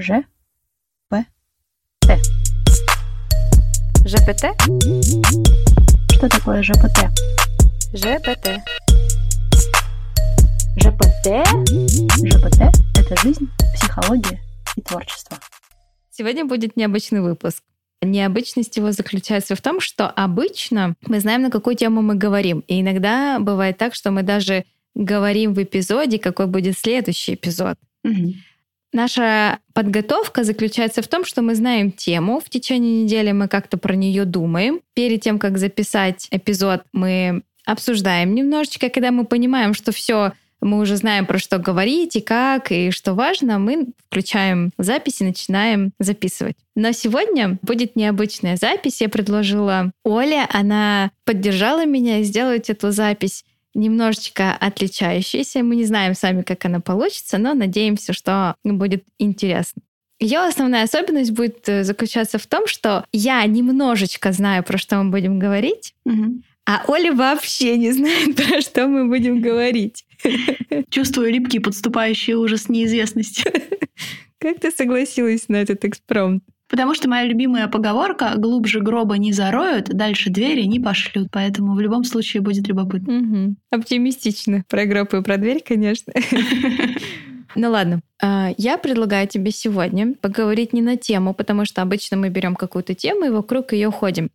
Ж. П. Т. ЖПТ? Что такое ЖПТ? ЖПТ. ЖПТ? ЖПТ – это жизнь, психология и творчество. Сегодня будет необычный выпуск. Необычность его заключается в том, что обычно мы знаем, на какую тему мы говорим. И иногда бывает так, что мы даже говорим в эпизоде, какой будет следующий эпизод. Мгм. Наша подготовка заключается в том, что мы знаем тему, в течение недели мы как-то про нее думаем. Перед тем, как записать эпизод, мы обсуждаем немножечко, когда мы понимаем, что все мы уже знаем, про что говорить и как, и что важно, мы включаем запись и начинаем записывать. Но сегодня будет необычная запись. Я предложила Оле, она поддержала меня сделать эту запись немножечко отличающаяся. Мы не знаем сами, как она получится, но надеемся, что будет интересно. Ее основная особенность будет э, заключаться в том, что я немножечко знаю, про что мы будем говорить, Мгм. а Оля вообще не знает, про что мы будем говорить. Чувствую липкий подступающий ужас неизвестности. Как ты согласилась на этот экспромт? Потому что моя любимая поговорка «глубже гроба не зароют, дальше двери не пошлют». Поэтому в любом случае будет любопытно. Мгм. Оптимистично. Про гроб и про дверь, конечно. Ну ладно. А, Я предлагаю тебе сегодня поговорить не на тему, потому что обычно мы берем какую-то тему и вокруг ее ходим.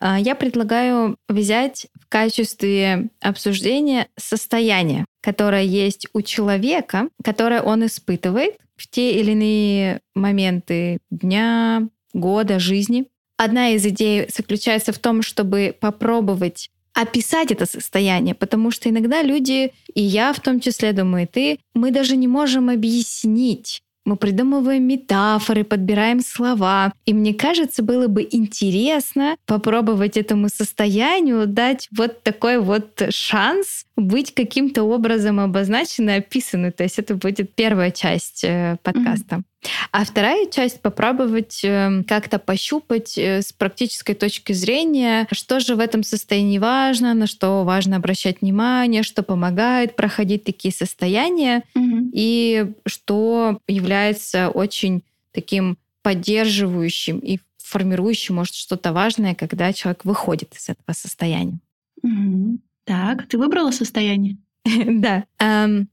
А, Я предлагаю взять в качестве обсуждения состояние, которое есть у человека, которое он испытывает в те или иные моменты дня, года, жизни. Одна из идей заключается в том, чтобы попробовать описать это состояние, потому что иногда люди, и я в том числе, думаю, и ты, мы даже не можем объяснить. Мы придумываем метафоры, подбираем слова. И мне кажется, было бы интересно попробовать этому состоянию дать вот такой вот шанс быть каким-то образом обозначенной, описанной. То есть это будет первая часть э, подкаста. А вторая часть попробовать э, как-то пощупать э, с практической точки зрения, что же в этом состоянии важно, на что важно обращать внимание, что помогает проходить такие состояния Мгм. и что является очень таким поддерживающим и формирующим, может, что-то важное, когда человек выходит из этого состояния. Мгм. Так, ты выбрала состояние? Да. Эм,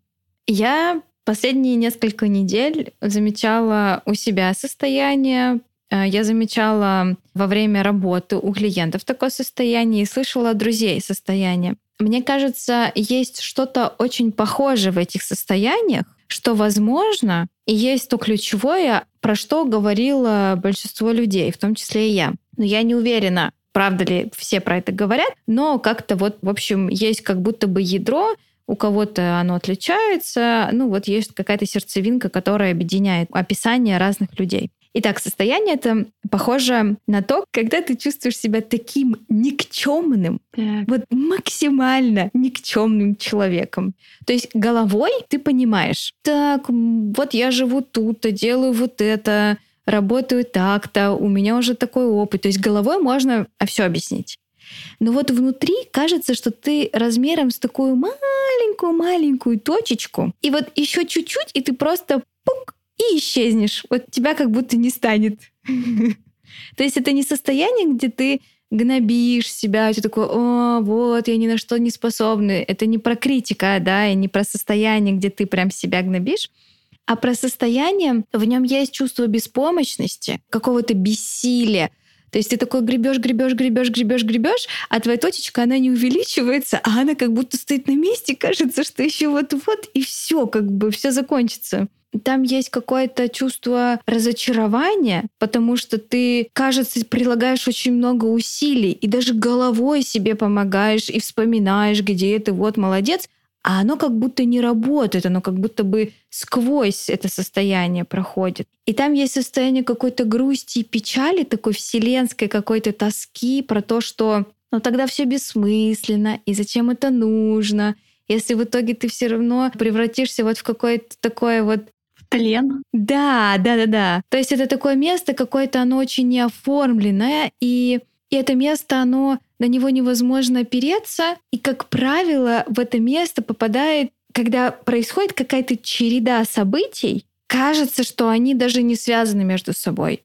Я последние несколько недель замечала у себя состояние. э, Я замечала во время работы у клиентов такое состояние и слышала от друзей состояние. Мне кажется, есть что-то очень похожее в этих состояниях, что возможно, и есть то ключевое, про что говорило большинство людей, в том числе и я. Но я не уверена, правда ли все про это говорят, но как-то вот, в общем, есть как будто бы ядро, у кого-то оно отличается, ну вот есть какая-то сердцевинка, которая объединяет описание разных людей. Итак, состояние это похоже на то, когда ты чувствуешь себя таким никчемным, Так. вот максимально никчемным человеком. То есть головой ты понимаешь, так, вот я живу тут, делаю вот это, работаю так-то, у меня уже такой опыт. То есть головой можно все объяснить. Но вот внутри кажется, что ты размером с такую маленькую-маленькую точечку, и вот еще чуть-чуть, и ты просто пук, и исчезнешь. Вот тебя как будто не станет. То есть это не состояние, где ты гнобишь себя, ты такой, о, вот, я ни на что не способный. Это не про критика, да, и не про состояние, где ты прям себя гнобишь, а про состояние, в нем есть чувство беспомощности, какого-то бессилия. То есть ты такой гребешь, гребешь, гребешь, гребешь, гребешь, а твоя точечка, она не увеличивается, а она как будто стоит на месте, кажется, что еще вот-вот, и все, как бы все закончится. Там есть какое-то чувство разочарования, потому что ты, кажется, прилагаешь очень много усилий, и даже головой себе помогаешь, и вспоминаешь, где ты, вот, молодец, а оно как будто не работает, оно как будто бы сквозь это состояние проходит. И там есть состояние какой-то грусти и печали, такой вселенской какой-то тоски про то, что ну тогда все бессмысленно, и зачем это нужно, если в итоге ты все равно превратишься вот в какое-то такое вот Тлен. да, да, да, да. То есть это такое место какое-то, оно очень неоформленное, и, и это место, оно на него невозможно опереться, и, как правило, в это место попадает, когда происходит какая-то череда событий, кажется, что они даже не связаны между собой.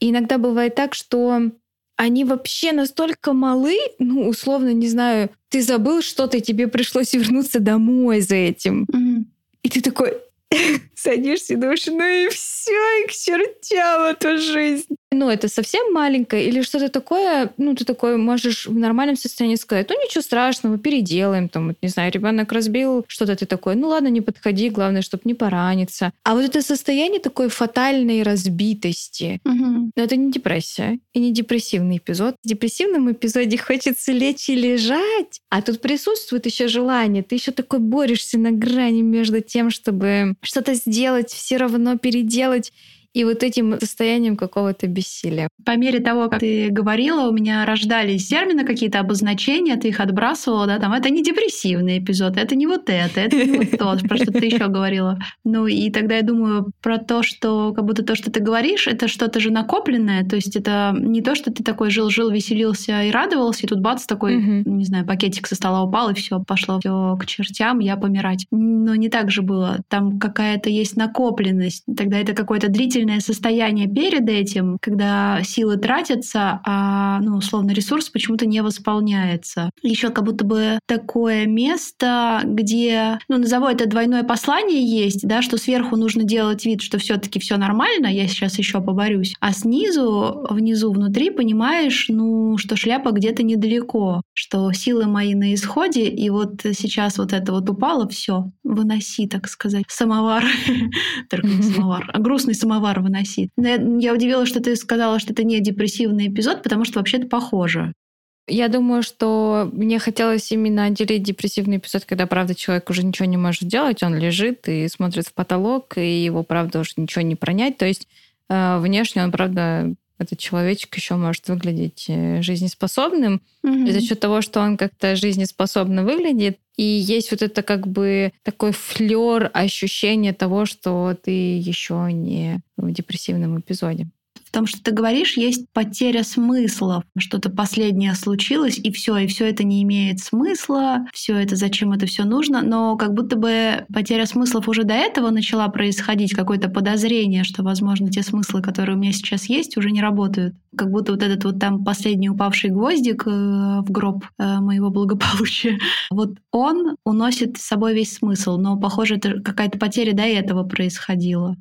И иногда бывает так, что они вообще настолько малы, ну, условно, не знаю, ты забыл что-то, и тебе пришлось вернуться домой за этим. Мгм. И ты такой садишься и думаешь, ну и все, и к чертям эту жизнь. Ну, это совсем маленькое или что-то такое, ну, ты такой можешь в нормальном состоянии сказать, ну, ничего страшного, переделаем, там, вот, не знаю, ребенок разбил что-то, ты такой, ну, ладно, не подходи, главное, чтобы не пораниться. А вот это состояние такой фатальной разбитости, Мгм. но это не депрессия и не депрессивный эпизод. В депрессивном эпизоде хочется лечь и лежать, а тут присутствует еще желание. Ты еще такой борешься на грани между тем, чтобы что-то сделать, все равно переделать, и вот этим состоянием какого-то бессилия. По мере того, как ты говорила, у меня рождались термины, какие-то обозначения, ты их отбрасывала, да, там, это не депрессивный эпизод, это не вот это, это не вот то, про что ты еще говорила. Ну, и тогда я думаю про то, что как будто то, что ты говоришь, это что-то же накопленное, то есть это не то, что ты такой жил-жил, веселился и радовался, и тут бац, такой, не знаю, пакетик со стола упал, и все, пошло все к чертям, я помирать. Но не так же было. Там какая-то есть накопленность. Тогда это какое-то длительное состояние перед этим, когда силы тратятся, а, ну, условно, ресурс почему-то не восполняется. Еще как будто бы такое место, где, ну, назову это двойное послание есть, да, что сверху нужно делать вид, что все-таки все нормально, я сейчас еще поборюсь, а снизу, внизу, внутри понимаешь, ну, что шляпа где-то недалеко, что силы мои на исходе, и вот сейчас вот это вот упало, все, выноси, так сказать, самовар, только не самовар, а грустный самовар выноси. Но Я я удивилась, что ты сказала, что это не депрессивный эпизод, потому что вообще-то похоже. Я думаю, что мне хотелось именно отделить депрессивный эпизод, когда, правда, человек уже ничего не может делать, он лежит и смотрит в потолок, и его, правда, уже ничего не пронять. То есть э, внешне он, правда, этот человечек еще может выглядеть э, жизнеспособным. И за счет того, что он как-то жизнеспособно выглядит, и есть вот это как бы такой флер ощущение того, что ты еще не в депрессивном эпизоде. Том, что ты говоришь, есть потеря смыслов. Что-то последнее случилось, и все, и все это не имеет смысла, все это зачем это все нужно, но как будто бы потеря смыслов уже до этого начала происходить, какое-то подозрение, что, возможно, те смыслы, которые у меня сейчас есть, уже не работают. Как будто вот этот вот там последний упавший гвоздик э, в гроб э, моего благополучия, вот он уносит с собой весь смысл, но, похоже, это какая-то потеря до этого происходила.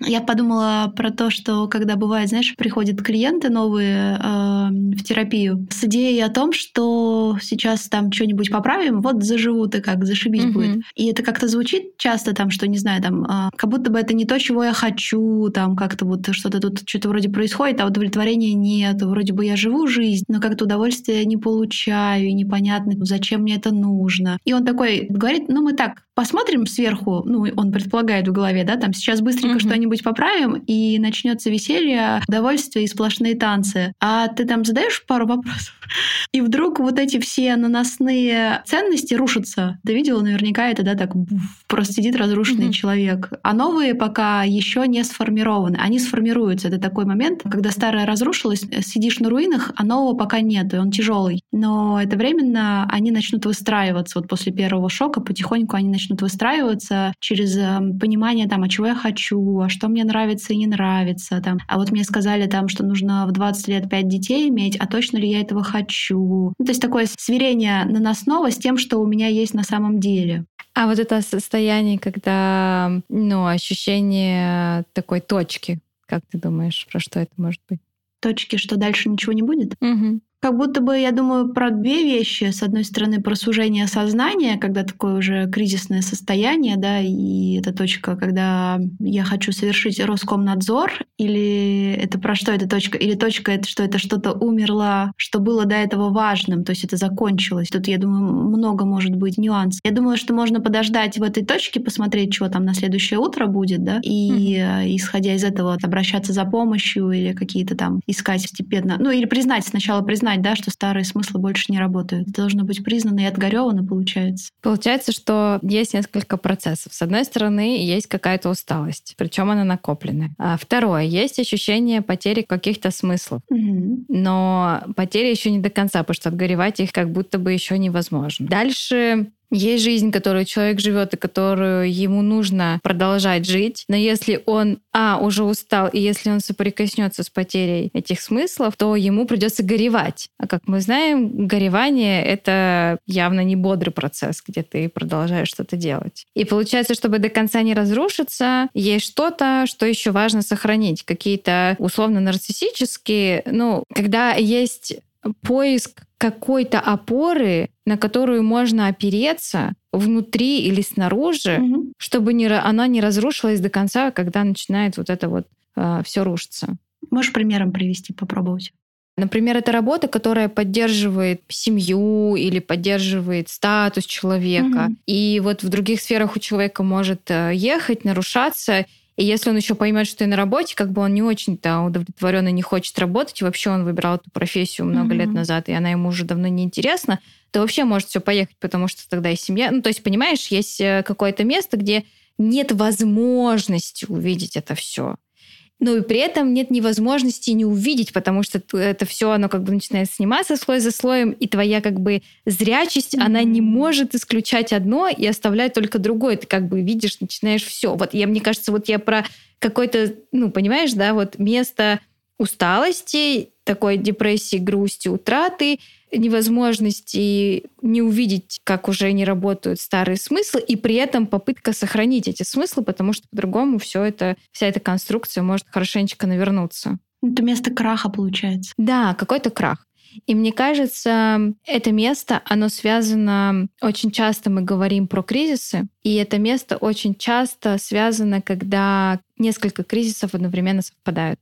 Я подумала про то, что когда бывает, знаешь, приходят клиенты новые э, в терапию с идеей о том, что сейчас там что-нибудь поправим, вот заживут и как, зашибись Мгм. будет. И это как-то звучит часто там, что, не знаю, там, э, как будто бы это не то, чего я хочу, там как-то вот что-то тут что-то вроде происходит, а удовлетворения нет, вроде бы я живу жизнь, но как-то удовольствия не получаю, и непонятно, зачем мне это нужно. И он такой говорит, ну мы так посмотрим сверху, ну он предполагает в голове, да, там сейчас быстренько Мгм. что-нибудь поправим, и начнется веселье, удовольствие и сплошные танцы. А ты там задаешь пару вопросов, и вдруг вот эти все наносные ценности рушатся. Ты видела наверняка это, да, так просто сидит разрушенный Мгм. человек. А новые пока еще не сформированы. Они сформируются. Это такой момент, когда старое разрушилось, э, сидишь на руинах, а нового пока нет, и он тяжелый. Но это временно, они начнут выстраиваться. Вот после первого шока потихоньку они начнут выстраиваться через э, понимание там, а чего я хочу, а что мне нравится и не нравится. Там. А вот мне сказали там, что нужно в 20 лет 5 детей иметь, а точно ли я этого хочу? Ну, то есть такое сверение наносного с тем, что у меня есть на самом деле. А вот это состояние, когда, ну, ощущение такой точки, как ты думаешь, про что это может быть? Точки, что дальше ничего не будет. Мгм. Как будто бы я думаю про две вещи. С одной стороны, про сужение сознания, когда такое уже кризисное состояние, да, и это точка, когда я хочу совершить Роскомнадзор, или это про что эта точка? Или точка это, что это что-то умерло, что было до этого важным, то есть это закончилось. Тут, я думаю, много может быть нюансов. Я думаю, что можно подождать в этой точке, посмотреть, что там на следующее утро будет, да, и э, исходя из этого обращаться за помощью или какие-то там искать постепенно, ну или признать, сначала признать, да, что старые смыслы больше не работают. Это должно быть признано и отгоревано, получается. Получается, что есть несколько процессов. С одной стороны, есть какая-то усталость, причем она накопленная. А второе, есть ощущение потери каких-то смыслов. Мгм. Но потери еще не до конца, потому что отгоревать их как будто бы еще невозможно. Дальше Есть жизнь, которую человек живет и которую ему нужно продолжать жить. Но если он, а, уже устал, и если он соприкоснется с потерей этих смыслов, то ему придется горевать. А как мы знаем, горевание — это явно не бодрый процесс, где ты продолжаешь что-то делать. И получается, чтобы до конца не разрушиться, есть что-то, что еще важно сохранить. Какие-то условно нарциссические, ну, когда есть поиск какой-то опоры, на которую можно опереться внутри или снаружи, угу. чтобы не, она не разрушилась до конца, когда начинает вот это вот э, а, все рушиться. Можешь примером привести, попробовать? Например, это работа, которая поддерживает семью или поддерживает статус человека. Угу. И вот в других сферах у человека может э, ехать, нарушаться, и если он еще поймет, что и на работе, как бы он не очень-то удовлетворен и не хочет работать, и вообще он выбирал эту профессию много mm-hmm. лет назад, и она ему уже давно не интересна, то вообще может все поехать, потому что тогда и семья. Ну, то есть, понимаешь, есть э, какое-то место, где нет возможности увидеть это все но и при этом нет невозможности не увидеть, потому что это все, оно как бы начинает сниматься слой за слоем, и твоя как бы зрячесть, mm-hmm. она не может исключать одно и оставлять только другое. Ты как бы видишь, начинаешь все. Вот я, мне кажется, вот я про какое-то, ну, понимаешь, да, вот место усталости, такой депрессии, грусти, утраты, невозможности не увидеть, как уже не работают старые смыслы, и при этом попытка сохранить эти смыслы, потому что по-другому все это, вся эта конструкция может хорошенечко навернуться. Это место краха получается. Да, какой-то крах. И мне кажется, это место, оно связано, очень часто мы говорим про кризисы, и это место очень часто связано, когда несколько кризисов одновременно совпадают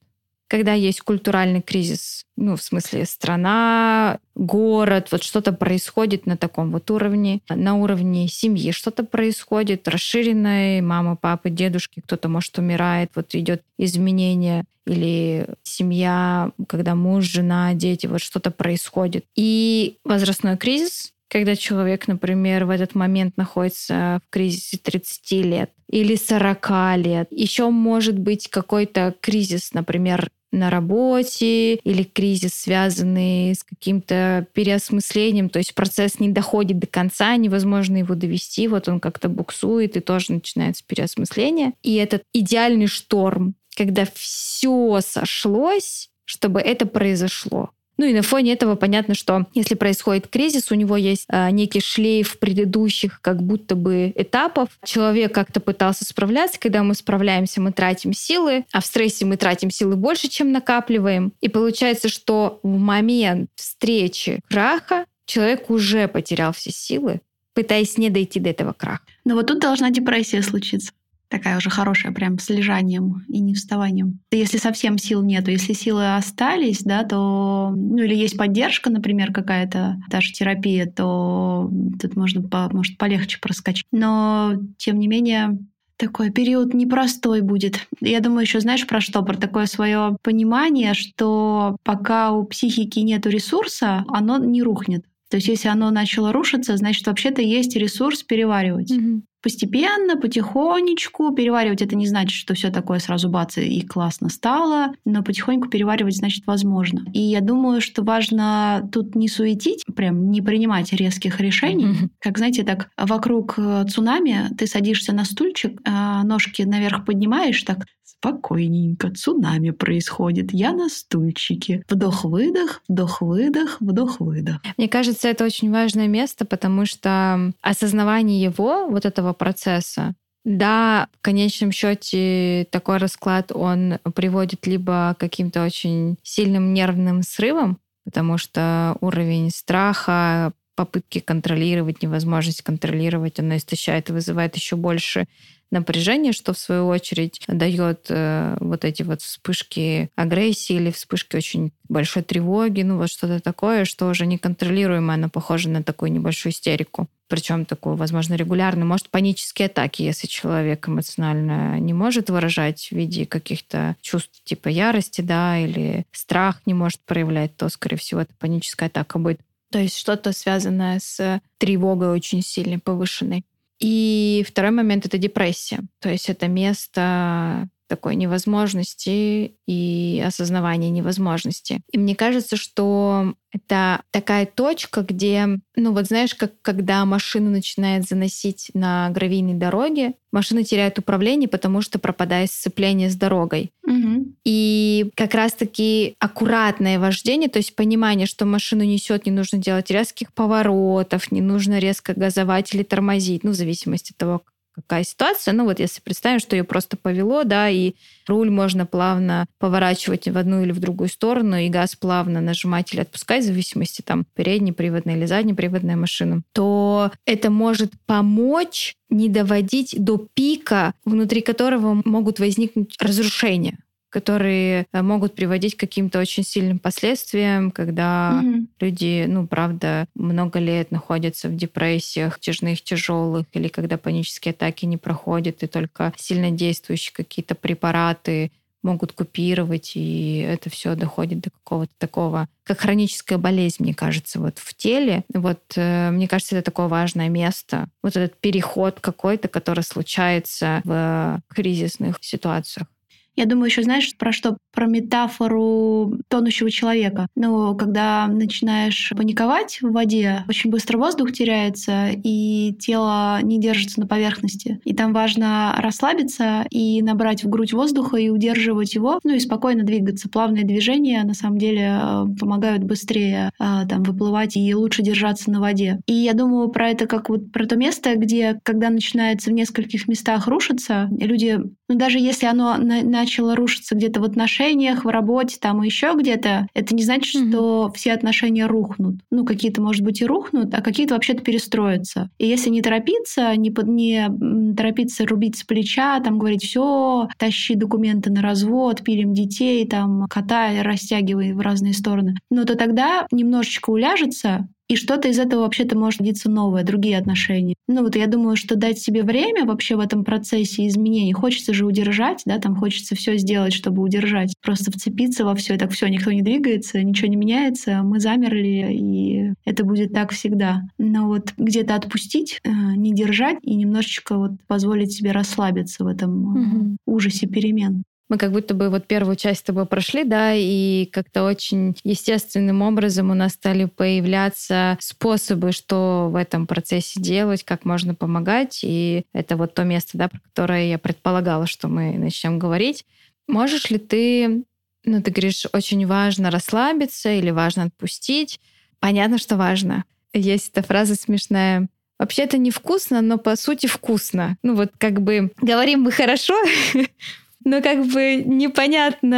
когда есть культуральный кризис, ну, в смысле страна, город, вот что-то происходит на таком вот уровне, на уровне семьи что-то происходит, расширенной, мама, папа, дедушки, кто-то, может, умирает, вот идет изменение, или семья, когда муж, жена, дети, вот что-то происходит. И возрастной кризис, когда человек, например, в этот момент находится в кризисе 30 лет или 40 лет. Еще может быть какой-то кризис, например, на работе или кризис, связанный с каким-то переосмыслением, то есть процесс не доходит до конца, невозможно его довести, вот он как-то буксует и тоже начинается переосмысление. И этот идеальный шторм, когда все сошлось, чтобы это произошло. Ну и на фоне этого понятно, что если происходит кризис, у него есть а, некий шлейф предыдущих как будто бы этапов. Человек как-то пытался справляться. Когда мы справляемся, мы тратим силы, а в стрессе мы тратим силы больше, чем накапливаем. И получается, что в момент встречи краха человек уже потерял все силы, пытаясь не дойти до этого краха. Но вот тут должна депрессия случиться такая уже хорошая, прям с лежанием и не вставанием. Если совсем сил нету, если силы остались, да, то, ну или есть поддержка, например, какая-то, даже терапия, то тут можно, по, может, полегче проскочить. Но, тем не менее, такой период непростой будет. Я думаю, еще знаешь про что? Про такое свое понимание, что пока у психики нет ресурса, оно не рухнет. То есть, если оно начало рушиться, значит, вообще-то есть ресурс переваривать. Mm-hmm постепенно, потихонечку. Переваривать это не значит, что все такое сразу бац и классно стало, но потихоньку переваривать значит возможно. И я думаю, что важно тут не суетить, прям не принимать резких решений. Mm-hmm. Как, знаете, так вокруг э, цунами ты садишься на стульчик, а ножки наверх поднимаешь, так Спокойненько, цунами происходит. Я на стульчике. Вдох-выдох, вдох-выдох, вдох-выдох. Мне кажется, это очень важное место, потому что осознавание его, вот этого процесса, да, в конечном счете такой расклад, он приводит либо к каким-то очень сильным нервным срывам, потому что уровень страха, попытки контролировать, невозможность контролировать, она истощает и вызывает еще больше напряжение, что в свою очередь дает э, вот эти вот вспышки агрессии или вспышки очень большой тревоги, ну вот что-то такое, что уже неконтролируемое, оно похоже на такую небольшую истерику. Причем такую, возможно, регулярную. Может, панические атаки, если человек эмоционально не может выражать в виде каких-то чувств типа ярости, да, или страх не может проявлять, то, скорее всего, это паническая атака будет. То есть что-то связанное с тревогой очень сильно повышенной. И второй момент — это депрессия. То есть это место такой невозможности и осознавания невозможности. И мне кажется, что это такая точка, где, ну вот знаешь, как когда машина начинает заносить на гравийной дороге, машина теряет управление, потому что пропадает сцепление с дорогой. Угу. И как раз-таки аккуратное вождение, то есть понимание, что машину несет, не нужно делать резких поворотов, не нужно резко газовать или тормозить, ну, в зависимости от того, какая ситуация. Ну вот если представим, что ее просто повело, да, и руль можно плавно поворачивать в одну или в другую сторону, и газ плавно нажимать или отпускать, в зависимости там переднеприводная или заднеприводная машина, то это может помочь не доводить до пика, внутри которого могут возникнуть разрушения которые э, могут приводить к каким-то очень сильным последствиям, когда mm-hmm. люди, ну, правда, много лет находятся в депрессиях тяжных, тяжелых, или когда панические атаки не проходят, и только сильно действующие какие-то препараты могут купировать, и это все доходит до какого-то такого, как хроническая болезнь, мне кажется, вот в теле. Вот э, мне кажется, это такое важное место. Вот этот переход какой-то, который случается в кризисных ситуациях. Я думаю, еще знаешь, про что? Про метафору тонущего человека. Ну, когда начинаешь паниковать в воде, очень быстро воздух теряется, и тело не держится на поверхности. И там важно расслабиться и набрать в грудь воздуха и удерживать его, ну и спокойно двигаться. Плавные движения, на самом деле, э, помогают быстрее э, там выплывать и лучше держаться на воде. И я думаю про это как вот про то место, где, когда начинается в нескольких местах рушиться, люди, ну даже если оно на, на начало рушиться где-то в отношениях, в работе, там и еще где-то, это не значит, mm-hmm. что все отношения рухнут. Ну, какие-то, может быть, и рухнут, а какие-то вообще-то перестроятся. И если не торопиться, не, под, не торопиться рубить с плеча, там говорить, все, тащи документы на развод, пилим детей, там, кота растягивай в разные стороны, но то тогда немножечко уляжется, и что-то из этого вообще-то может родиться новое, другие отношения. Ну вот я думаю, что дать себе время вообще в этом процессе изменений. Хочется же удержать, да, там хочется все сделать, чтобы удержать. Просто вцепиться во все, так все, никто не двигается, ничего не меняется, мы замерли, и это будет так всегда. Но вот где-то отпустить, э, не держать и немножечко вот позволить себе расслабиться в этом угу. ужасе перемен мы как будто бы вот первую часть с тобой прошли, да, и как-то очень естественным образом у нас стали появляться способы, что в этом процессе делать, как можно помогать. И это вот то место, да, про которое я предполагала, что мы начнем говорить. Можешь ли ты, ну, ты говоришь, очень важно расслабиться или важно отпустить? Понятно, что важно. Есть эта фраза смешная. Вообще это невкусно, но по сути вкусно. Ну вот как бы говорим мы хорошо, но как бы непонятно.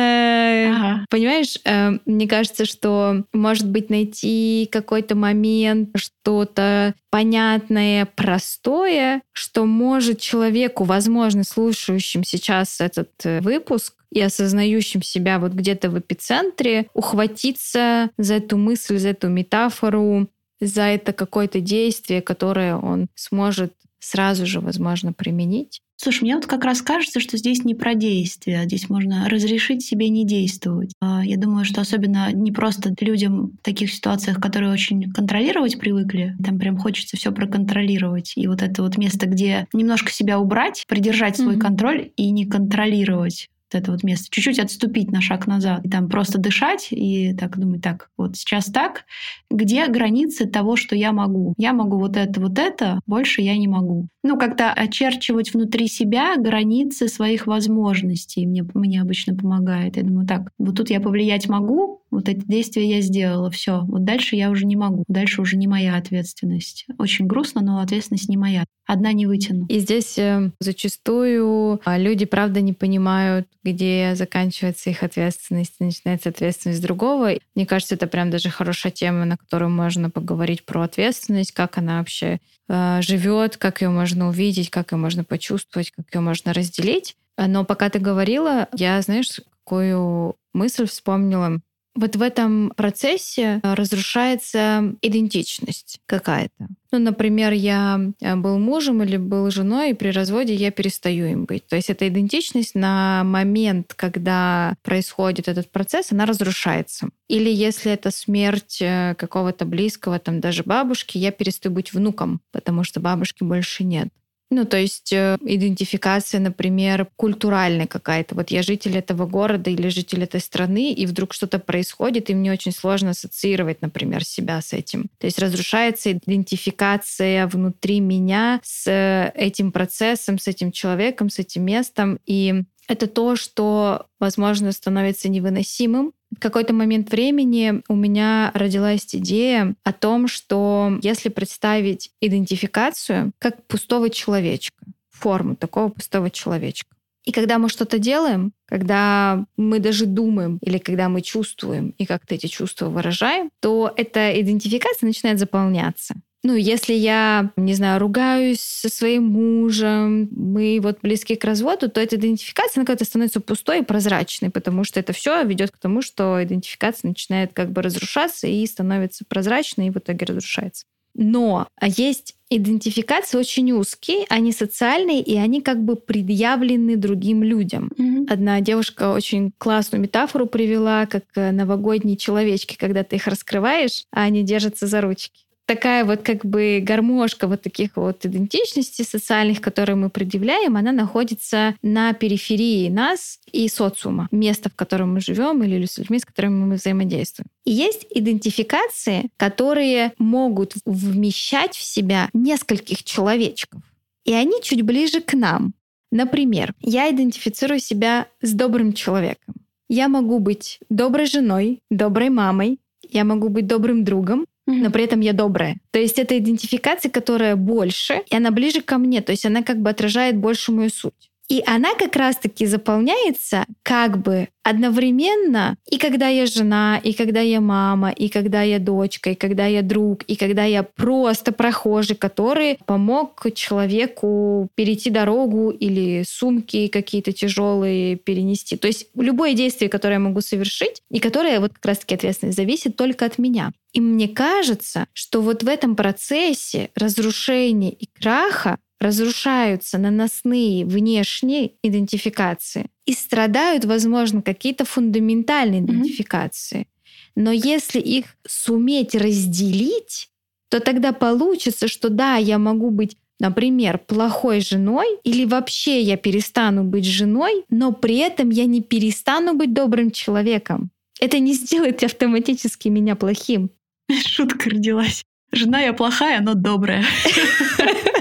Ага. Понимаешь, э, мне кажется, что может быть найти какой-то момент, что-то понятное, простое, что может человеку, возможно, слушающим сейчас этот э, выпуск, и осознающим себя вот где-то в эпицентре, ухватиться за эту мысль, за эту метафору, за это какое-то действие, которое он сможет сразу же, возможно, применить. Слушай, мне вот как раз кажется, что здесь не про действие, а здесь можно разрешить себе не действовать. А, я думаю, что особенно не просто людям в таких ситуациях, которые очень контролировать привыкли, там прям хочется все проконтролировать. И вот это вот место, где немножко себя убрать, придержать свой mm-hmm. контроль и не контролировать это вот место, чуть-чуть отступить на шаг назад, и там просто дышать и так думать, так, вот сейчас так, где границы того, что я могу? Я могу вот это, вот это, больше я не могу. Ну, как-то очерчивать внутри себя границы своих возможностей мне, мне обычно помогает. Я думаю, так, вот тут я повлиять могу, вот эти действия я сделала, все, вот дальше я уже не могу, дальше уже не моя ответственность. Очень грустно, но ответственность не моя. Одна не вытяну. И здесь э, зачастую а, люди, правда, не понимают, где заканчивается их ответственность, начинается ответственность другого. Мне кажется, это прям даже хорошая тема, на которую можно поговорить про ответственность, как она вообще э, живет, как ее можно увидеть, как ее можно почувствовать, как ее можно разделить. Но пока ты говорила, я, знаешь, какую мысль вспомнила. Вот в этом процессе э, разрушается идентичность какая-то. Ну, например, я э, был мужем или был женой, и при разводе я перестаю им быть. То есть эта идентичность на момент, когда происходит этот процесс, она разрушается. Или если это смерть э, какого-то близкого, там даже бабушки, я перестаю быть внуком, потому что бабушки больше нет. Ну, то есть э, идентификация, например, культуральная какая-то. Вот я житель этого города или житель этой страны, и вдруг что-то происходит, и мне очень сложно ассоциировать, например, себя с этим. То есть разрушается идентификация внутри меня с э, этим процессом, с этим человеком, с этим местом. И это то, что, возможно, становится невыносимым, в какой-то момент времени у меня родилась идея о том, что если представить идентификацию как пустого человечка, форму такого пустого человечка, и когда мы что-то делаем, когда мы даже думаем или когда мы чувствуем и как-то эти чувства выражаем, то эта идентификация начинает заполняться. Ну, если я, не знаю, ругаюсь со своим мужем, мы вот близки к разводу, то эта идентификация, она как-то становится пустой и прозрачной, потому что это все ведет к тому, что идентификация начинает как бы разрушаться и становится прозрачной, и в итоге разрушается. Но есть идентификации очень узкие, они социальные, и они как бы предъявлены другим людям. Mm-hmm. Одна девушка очень классную метафору привела, как э, новогодние человечки, когда ты их раскрываешь, а они держатся за ручки такая вот как бы гармошка вот таких вот идентичностей социальных, которые мы предъявляем, она находится на периферии нас и социума, места, в котором мы живем или с людьми, с которыми мы взаимодействуем. И есть идентификации, которые могут вмещать в себя нескольких человечков. И они чуть ближе к нам. Например, я идентифицирую себя с добрым человеком. Я могу быть доброй женой, доброй мамой, я могу быть добрым другом, но при этом я добрая. То есть это идентификация, которая больше, и она ближе ко мне, то есть она как бы отражает больше мою суть. И она как раз-таки заполняется как бы одновременно и когда я жена, и когда я мама, и когда я дочка, и когда я друг, и когда я просто прохожий, который помог человеку перейти дорогу или сумки какие-то тяжелые перенести. То есть любое действие, которое я могу совершить, и которое вот как раз-таки ответственность зависит только от меня. И мне кажется, что вот в этом процессе разрушения и краха разрушаются наносные внешние идентификации и страдают, возможно, какие-то фундаментальные mm-hmm. идентификации. Но если их суметь разделить, то тогда получится, что да, я могу быть, например, плохой женой, или вообще я перестану быть женой, но при этом я не перестану быть добрым человеком. Это не сделает автоматически меня плохим. Шутка родилась. Жена я плохая, но добрая.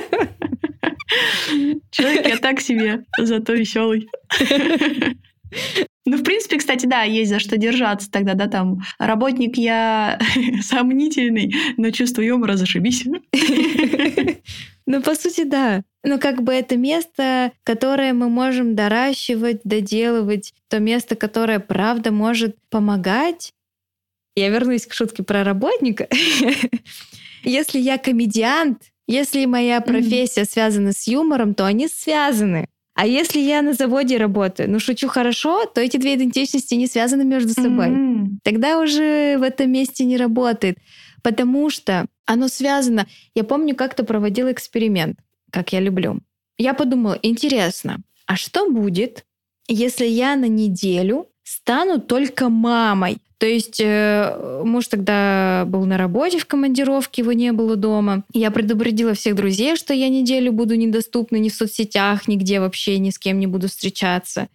Человек я так себе, зато веселый. Ну, в принципе, кстати, да, есть за что держаться тогда, да, там, работник я сомнительный, но чувство юмора зашибись. Ну, по сути, да. Ну, как бы это место, которое мы можем доращивать, доделывать, то место, которое, правда, может помогать. Я вернусь к шутке про работника. Если я комедиант, если моя профессия mm-hmm. связана с юмором, то они связаны. А если я на заводе работаю, ну шучу хорошо, то эти две идентичности не связаны между собой. Mm-hmm. Тогда уже в этом месте не работает, потому что оно связано. Я помню, как-то проводила эксперимент, как я люблю. Я подумала, интересно, а что будет, если я на неделю стану только мамой? То есть э, муж тогда был на работе в командировке, его не было дома. Я предупредила всех друзей, что я неделю буду недоступна ни в соцсетях, нигде вообще, ни с кем не буду встречаться.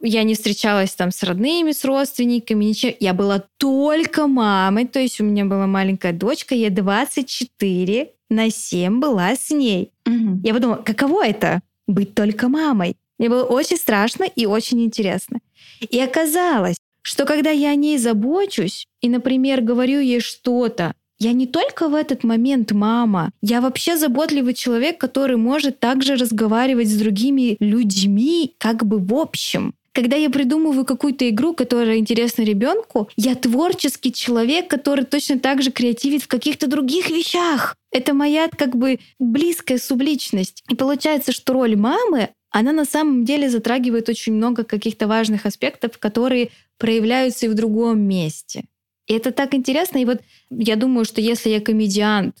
Я не встречалась там с родными, с родственниками, ничего. Я была только мамой, то есть у меня была маленькая дочка, я 24 на 7 была с ней. Угу. Я подумала, каково это быть только мамой? Мне было очень страшно и очень интересно. И оказалось, что когда я о ней забочусь и, например, говорю ей что-то, я не только в этот момент мама, я вообще заботливый человек, который может также разговаривать с другими людьми как бы в общем. Когда я придумываю какую-то игру, которая интересна ребенку, я творческий человек, который точно так же креативит в каких-то других вещах. Это моя как бы близкая субличность. И получается, что роль мамы, она на самом деле затрагивает очень много каких-то важных аспектов, которые проявляются и в другом месте. И это так интересно. И вот я думаю, что если я комедиант,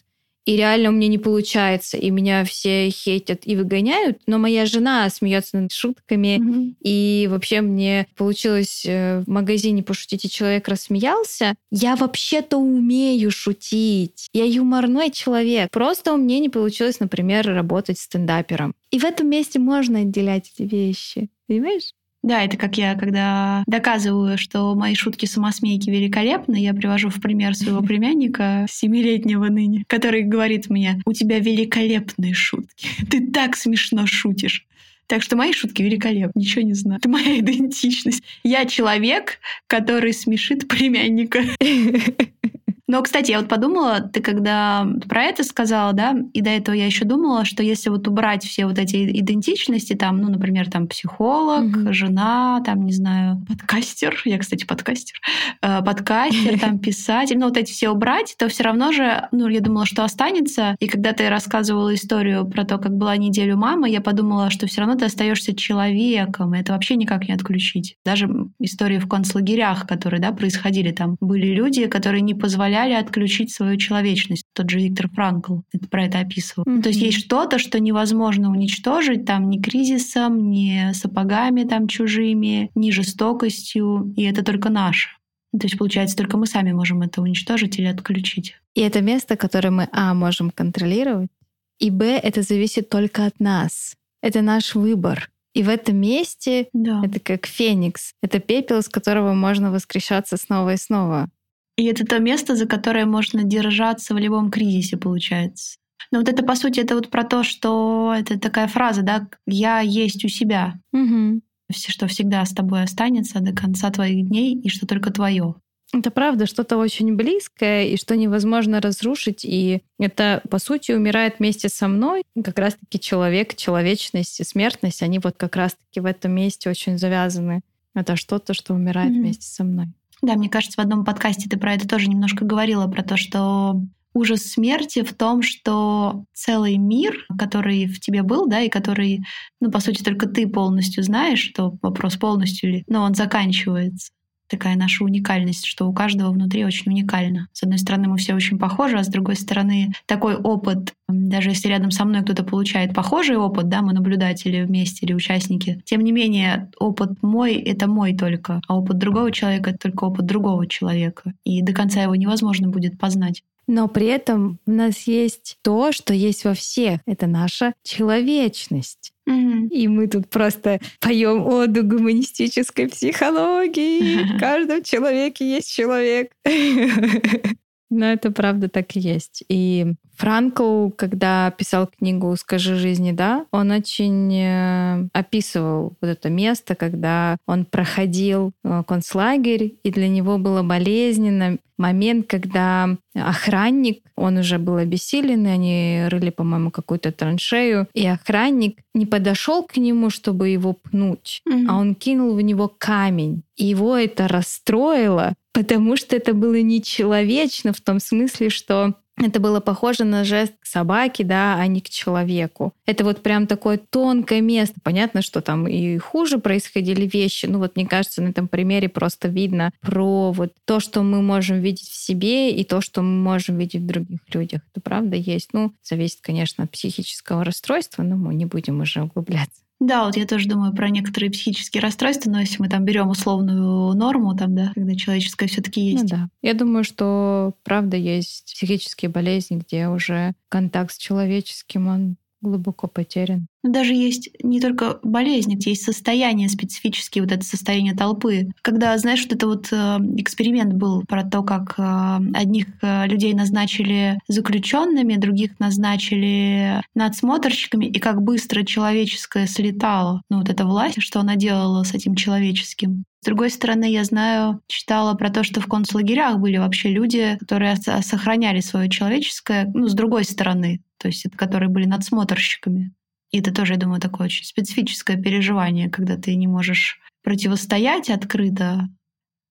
и реально у меня не получается, и меня все хейтят и выгоняют, но моя жена смеется над шутками, Мгм. и вообще мне получилось э, в магазине пошутить, и человек рассмеялся. Я вообще-то умею шутить. Я юморной человек. Просто у меня не получилось, например, работать стендапером. И в этом месте можно отделять эти вещи. Понимаешь? Да, это как я, когда доказываю, что мои шутки-самосмейки великолепны, я привожу в пример своего племянника, семилетнего ныне, который говорит мне, у тебя великолепные шутки, ты так смешно шутишь. Так что мои шутки великолепны, ничего не знаю. Это моя идентичность. Я человек, который смешит племянника. Но, кстати, я вот подумала, ты когда про это сказала, да, и до этого я еще думала, что если вот убрать все вот эти идентичности, там, ну, например, там психолог, Мгм. жена, там, не знаю, подкастер, я, кстати, подкастер, э, подкастер, там, писатель, ну, вот эти все убрать, то все равно же, ну, я думала, что останется. И когда ты рассказывала историю про то, как была неделю мама, я подумала, что все равно ты остаешься человеком, и это вообще никак не отключить. Даже истории в концлагерях, которые, да, происходили, там были люди, которые не позволяли отключить свою человечность. Тот же Виктор Франкл это про это описывал. Ну, То есть есть что-то, что невозможно уничтожить там ни кризисом, ни сапогами там чужими, ни жестокостью, и это только наше. Ну, То есть, получается, только мы сами можем это уничтожить или отключить. И это место, которое мы, а, можем контролировать, и, б, это зависит только от нас. Это наш выбор. И в этом месте Да. это как феникс. Это пепел, с которого можно воскрешаться снова и снова. И это то место, за которое можно держаться в любом кризисе, получается. Но вот это, по сути, это вот про то, что это такая фраза, да, «я есть у себя», Мгм. Все, что всегда с тобой останется до конца твоих дней, и что только твое. Это правда что-то очень близкое и что невозможно разрушить. И это, по сути, умирает вместе со мной. Как раз-таки человек, человечность и смертность, они вот как раз-таки в этом месте очень завязаны. Это что-то, что умирает Мгм. вместе со мной. Да, мне кажется, в одном подкасте ты про это тоже немножко говорила, про то, что ужас смерти в том, что целый мир, который в тебе был, да, и который, ну, по сути, только ты полностью знаешь, что вопрос полностью ли, но он заканчивается. Такая наша уникальность, что у каждого внутри очень уникально. С одной стороны, мы все очень похожи, а с другой стороны, такой опыт, даже если рядом со мной кто-то получает похожий опыт, да, мы наблюдатели вместе или участники, тем не менее, опыт мой — это мой только, а опыт другого человека — это только опыт другого человека. И до конца его невозможно будет познать. Но при этом у нас есть то, что есть во всех. Это наша человечность. И мы тут просто поем оду гуманистической психологии. В каждом человеке есть человек. Но это правда так и есть. И Франкл, когда писал книгу «Скажи жизни да», он очень э, описывал вот это место, когда он проходил э, концлагерь, и для него было болезненно момент, когда охранник, он уже был обессилен, и они рыли, по-моему, какую-то траншею, и охранник не подошел к нему, чтобы его пнуть, а он кинул в него камень. И его это расстроило, потому что это было нечеловечно в том смысле, что это было похоже на жест к собаке, да, а не к человеку. Это вот прям такое тонкое место. Понятно, что там и хуже происходили вещи. Ну вот мне кажется, на этом примере просто видно про вот то, что мы можем видеть в себе и то, что мы можем видеть в других людях. Это правда есть. Ну, зависит, конечно, от психического расстройства, но мы не будем уже углубляться. Да, вот я тоже думаю про некоторые психические расстройства, но если мы там берем условную норму, там, да, когда человеческое все-таки есть. Ну да. Я думаю, что правда есть психические болезни, где уже контакт с человеческим, он глубоко потерян. Даже есть не только болезни, есть состояние специфические, вот это состояние толпы. Когда, знаешь, вот это вот э, эксперимент был про то, как э, одних э, людей назначили заключенными, других назначили надсмотрщиками, и как быстро человеческое слетало. Ну вот эта власть, что она делала с этим человеческим. Другой стороны, я знаю, читала про то, что в концлагерях были вообще люди, которые сохраняли свое человеческое, ну, с другой стороны, то есть которые были надсмотрщиками. И это тоже, я думаю, такое очень специфическое переживание, когда ты не можешь противостоять открыто,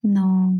но...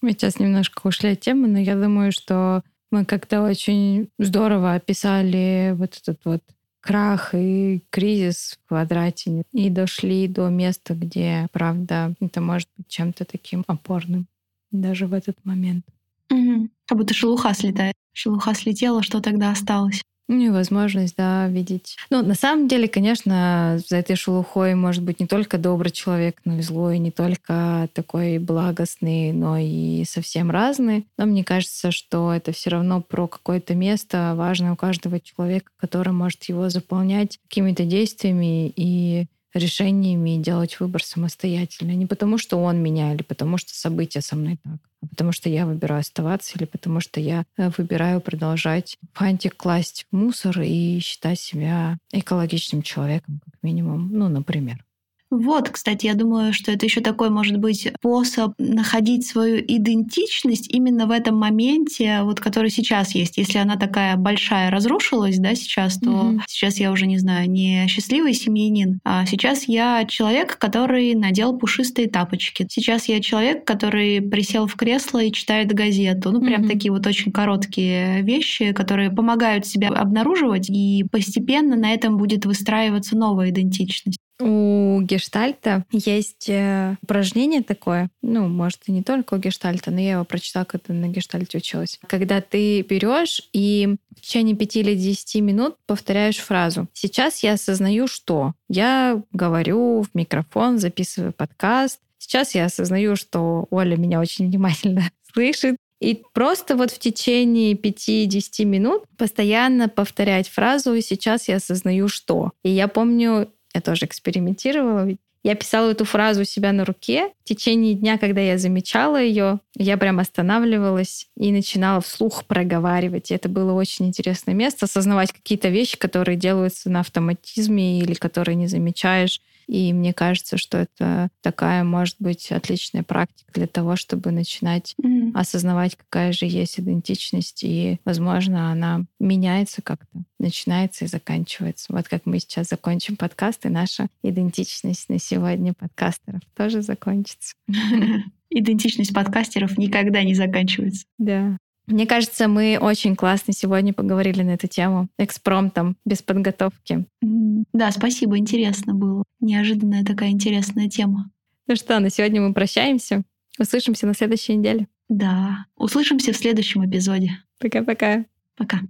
Мы сейчас немножко ушли от темы, но я думаю, что мы как-то очень здорово описали вот этот вот крах и кризис в квадрате и дошли до места, где, правда, это может быть чем-то таким опорным даже в этот момент. Угу. Как будто шелуха слетает. Шелуха слетела, что тогда осталось? Невозможность, да, видеть. Ну, на самом деле, конечно, за этой шелухой может быть не только добрый человек, но и злой, не только такой благостный, но и совсем разный. Но мне кажется, что это все равно про какое-то место важное у каждого человека, который может его заполнять какими-то действиями и решениями и делать выбор самостоятельно. Не потому, что он меня, или потому, что события со мной так, а потому что я выбираю оставаться, или потому что я э, выбираю продолжать фантик класть мусор и считать себя экологичным человеком, как минимум, ну, например. Вот, кстати, я думаю, что это еще такой, может быть, способ находить свою идентичность именно в этом моменте, вот который сейчас есть. Если она такая большая разрушилась, да, сейчас, то mm-hmm. сейчас я уже не знаю, не счастливый семьянин, а сейчас я человек, который надел пушистые тапочки. Сейчас я человек, который присел в кресло и читает газету. Ну, прям mm-hmm. такие вот очень короткие вещи, которые помогают себя обнаруживать, и постепенно на этом будет выстраиваться новая идентичность. У гештальта есть э, упражнение такое, ну, может, и не только у гештальта, но я его прочитала, когда на гештальте училась. Когда ты берешь и в течение 5 или 10 минут повторяешь фразу. Сейчас я осознаю, что я говорю в микрофон, записываю подкаст. Сейчас я осознаю, что Оля меня очень внимательно слышит. И просто вот в течение 5-10 минут постоянно повторять фразу «сейчас я осознаю, что». И я помню, я тоже экспериментировала. Я писала эту фразу у себя на руке. В течение дня, когда я замечала ее, я прям останавливалась и начинала вслух проговаривать. И это было очень интересное место, осознавать какие-то вещи, которые делаются на автоматизме или которые не замечаешь. И мне кажется, что это такая, может быть, отличная практика для того, чтобы начинать mm-hmm. осознавать, какая же есть идентичность, и, возможно, она меняется как-то, начинается и заканчивается. Вот как мы сейчас закончим подкаст, и наша идентичность на сегодня подкастеров тоже закончится. Идентичность подкастеров никогда не заканчивается. Да. Мне кажется, мы очень классно сегодня поговорили на эту тему экспромтом, без подготовки. Да, спасибо, интересно было. Неожиданная такая интересная тема. Ну что, на сегодня мы прощаемся. Услышимся на следующей неделе. Да, услышимся в следующем эпизоде. Пока-пока. Пока.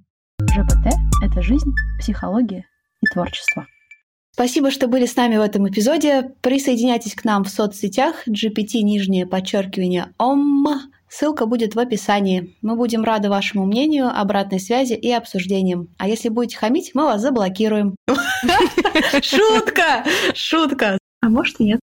ЖПТ — это жизнь, психология и творчество. Спасибо, что были с нами в этом эпизоде. Присоединяйтесь к нам в соцсетях GPT нижнее подчеркивание ОМ Ссылка будет в описании. Мы будем рады вашему мнению, обратной связи и обсуждениям. А если будете хамить, мы вас заблокируем. Шутка! Шутка! А может нет.